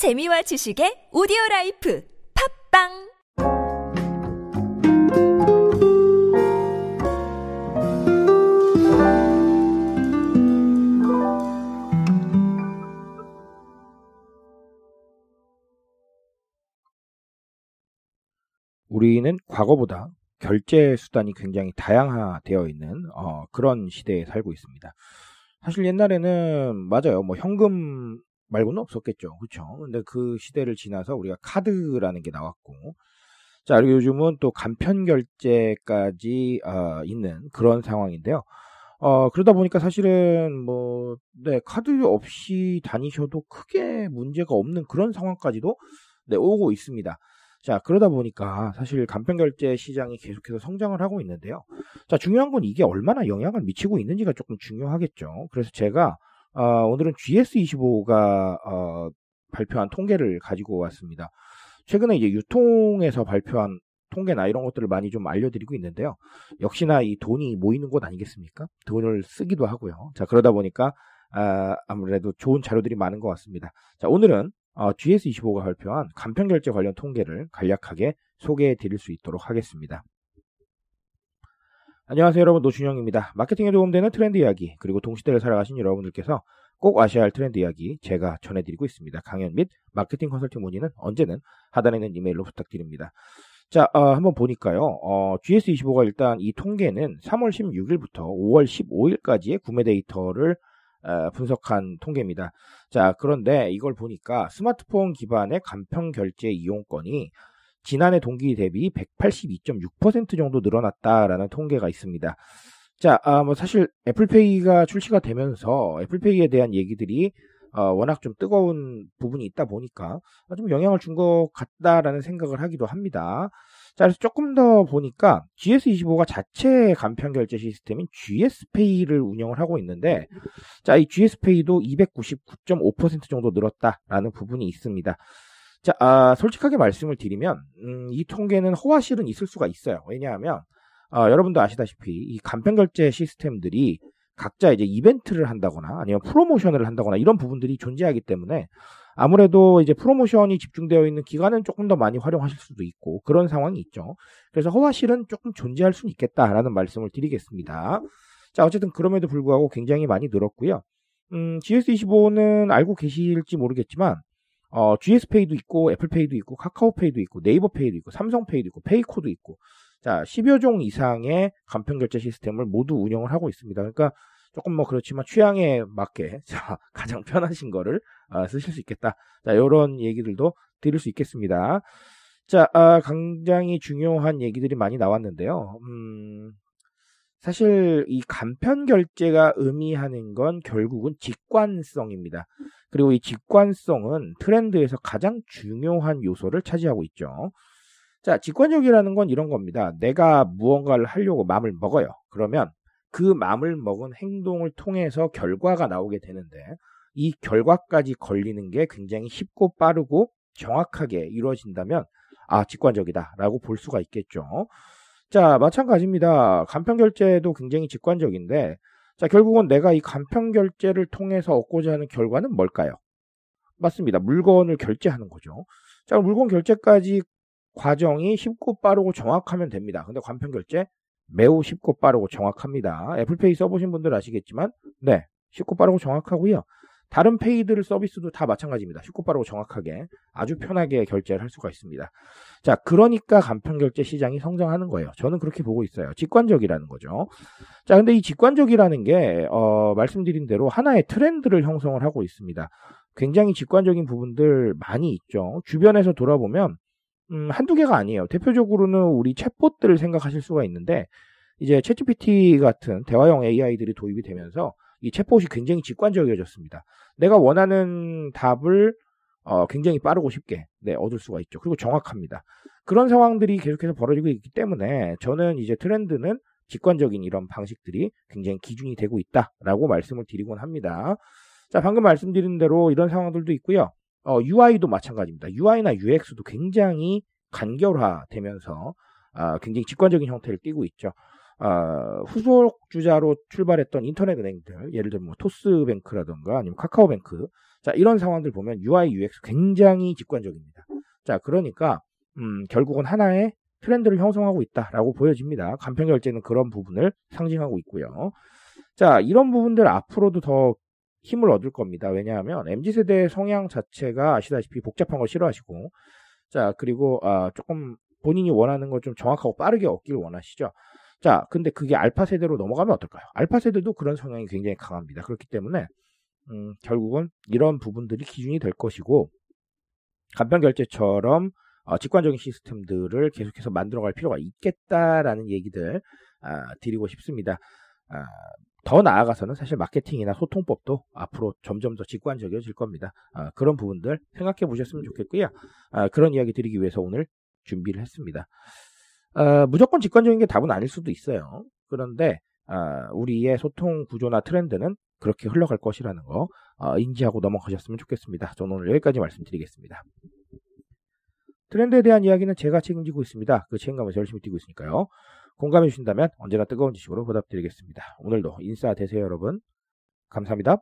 재미와 지식의 오디오 라이프 팝빵 우리는 과거보다 결제 수단이 굉장히 다양화되어 있는 어, 그런 시대에 살고 있습니다. 사실 옛날에는 맞아요. 뭐 현금 말고는 없었겠죠. 그렇죠. 근데 그 시대를 지나서 우리가 카드라는 게 나왔고 자, 그리고 요즘은 또 간편 결제까지 어, 있는 그런 상황인데요. 어, 그러다 보니까 사실은 뭐, 네, 카드 없이 다니셔도 크게 문제가 없는 그런 상황까지도 네, 오고 있습니다. 자, 그러다 보니까 사실 간편 결제 시장이 계속해서 성장을 하고 있는데요. 자, 중요한 건 이게 얼마나 영향을 미치고 있는지가 조금 중요하겠죠. 그래서 제가 어, 오늘은 GS25가 어, 발표한 통계를 가지고 왔습니다. 최근에 이제 유통에서 발표한 통계나 이런 것들을 많이 좀 알려드리고 있는데요. 역시나 이 돈이 모이는 곳 아니겠습니까? 돈을 쓰기도 하고요. 자, 그러다 보니까 아, 아무래도 좋은 자료들이 많은 것 같습니다. 자, 오늘은 어, GS25가 발표한 간편결제 관련 통계를 간략하게 소개해 드릴 수 있도록 하겠습니다. 안녕하세요 여러분 노준영입니다. 마케팅에 도움되는 트렌드 이야기 그리고 동시대를 살아가신 여러분들께서 꼭 아셔야 할 트렌드 이야기 제가 전해드리고 있습니다. 강연 및 마케팅 컨설팅 문의는 언제는 하단에 있는 이메일로 부탁드립니다. 자, 어, 한번 보니까요. 어, GS25가 일단 이 통계는 3월 16일부터 5월 15일까지의 구매 데이터를 어, 분석한 통계입니다. 자, 그런데 이걸 보니까 스마트폰 기반의 간편 결제 이용권이 지난해 동기 대비 182.6% 정도 늘어났다라는 통계가 있습니다. 자, 아, 뭐 사실 애플페이가 출시가 되면서 애플페이에 대한 얘기들이 어, 워낙 좀 뜨거운 부분이 있다 보니까 좀 영향을 준 것 같다라는 생각을 하기도 합니다. 자, 그래서 조금 더 보니까 GS25가 자체 간편 결제 시스템인 GS페이를 운영을 하고 있는데, 자, 이 GS페이도 299.5% 정도 늘었다라는 부분이 있습니다. 자, 아, 솔직하게 말씀을 드리면, 음, 이 통계는 허와실은 있을 수가 있어요. 왜냐하면, 어, 여러분도 아시다시피 이 간편 결제 시스템들이 각자 이제 이벤트를 한다거나 아니면 프로모션을 한다거나 이런 부분들이 존재하기 때문에 아무래도 이제 프로모션이 집중되어 있는 기간은 조금 더 많이 활용하실 수도 있고 그런 상황이 있죠. 그래서 허와실은 조금 존재할 수는 있겠다라는 말씀을 드리겠습니다. 자, 어쨌든 그럼에도 불구하고 굉장히 많이 늘었고요. 음, GS25는 알고 계실지 모르겠지만 어, GS페이도 있고 애플페이도 있고 카카오페이도 있고 네이버페이도 있고 삼성페이도 있고 페이코도 있고 자, 10여 종 이상의 간편 결제 시스템을 모두 운영을 하고 있습니다. 그러니까 조금 뭐 그렇지만 취향에 맞게 자, 가장 편하신 거를 아, 쓰실 수 있겠다. 자, 이런 얘기들도 드릴 수 있겠습니다. 자, 아, 굉장히 중요한 얘기들이 많이 나왔는데요. 음, 사실 이 간편 결제가 의미하는 건 결국은 직관성입니다. 그리고 이 직관성은 트렌드에서 가장 중요한 요소를 차지하고 있죠. 자, 직관적이라는 건 이런 겁니다. 내가 무언가를 하려고 마음을 먹어요. 그러면 그 마음을 먹은 행동을 통해서 결과가 나오게 되는데 이 결과까지 걸리는 게 굉장히 쉽고 빠르고 정확하게 이루어진다면 아, 직관적이다라고 볼 수가 있겠죠. 자, 마찬가지입니다. 간편 결제도 굉장히 직관적인데 자, 결국은 내가 이 간편 결제를 통해서 얻고자 하는 결과는 뭘까요? 맞습니다. 물건을 결제하는 거죠. 자, 물건 결제까지 과정이 쉽고 빠르고 정확하면 됩니다. 근데 간편 결제 매우 쉽고 빠르고 정확합니다. 애플페이 써보신 분들 아시겠지만, 네, 쉽고 빠르고 정확하고요. 다른 페이들 서비스도 다 마찬가지입니다. 쉽고 빠르고 정확하게 아주 편하게 결제를 할 수가 있습니다. 자, 그러니까 간편 결제 시장이 성장하는 거예요. 저는 그렇게 보고 있어요. 직관적이라는 거죠. 자, 근데 이 직관적이라는 게 어, 말씀드린 대로 하나의 트렌드를 형성을 하고 있습니다. 굉장히 직관적인 부분들 많이 있죠. 주변에서 돌아보면 음, 한두 개가 아니에요. 대표적으로는 우리 챗봇들을 생각하실 수가 있는데 이제 챗GPT 같은 대화형 AI들이 도입이 되면서 이 챗봇이 굉장히 직관적이어졌습니다. 내가 원하는 답을 어, 굉장히 빠르고 쉽게 네, 얻을 수가 있죠. 그리고 정확합니다. 그런 상황들이 계속해서 벌어지고 있기 때문에 저는 이제 트렌드는 직관적인 이런 방식들이 굉장히 기준이 되고 있다라고 말씀을 드리곤 합니다. 자, 방금 말씀드린 대로 이런 상황들도 있고요. 어, UI도 마찬가지입니다. UI나 UX도 굉장히 간결화되면서 아, 굉장히 직관적인 형태를 띠고 있죠. 아, 후속 주자로 출발했던 인터넷 은행들, 예를 들면 뭐 토스뱅크라든가 아니면 카카오뱅크, 자, 이런 상황들 보면 UI, UX 굉장히 직관적입니다. 자, 그러니까 음, 결국은 하나의 트렌드를 형성하고 있다라고 보여집니다. 간편 결제는 그런 부분을 상징하고 있고요. 자, 이런 부분들 앞으로도 더 힘을 얻을 겁니다. 왜냐하면 MZ세대의 성향 자체가 아시다시피 복잡한 걸 싫어하시고 자, 그리고 아, 조금 본인이 원하는 걸 좀 정확하고 빠르게 얻길 원하시죠. 자, 근데 그게 알파 세대로 넘어가면 어떨까요? 알파 세대도 그런 성향이 굉장히 강합니다. 그렇기 때문에 음, 결국은 이런 부분들이 기준이 될 것이고 간편 결제처럼 어, 직관적인 시스템들을 계속해서 만들어갈 필요가 있겠다라는 얘기들 아, 드리고 싶습니다. 아, 더 나아가서는 사실 마케팅이나 소통법도 앞으로 점점 더 직관적이어질 겁니다. 아, 그런 부분들 생각해 보셨으면 좋겠고요. 아, 그런 이야기 드리기 위해서 오늘 준비를 했습니다. 아, 무조건 직관적인 게 답은 아닐 수도 있어요. 그런데 아, 우리의 소통 구조나 트렌드는 그렇게 흘러갈 것이라는 거 어, 인지하고 넘어가셨으면 좋겠습니다. 저는 오늘 여기까지 말씀드리겠습니다. 트렌드에 대한 이야기는 제가 책임지고 있습니다. 그 책임감에서 열심히 뛰고 있으니까요. 공감해 주신다면 언제나 뜨거운 지식으로 보답드리겠습니다. 오늘도 인싸 되세요 여러분. 감사합니다.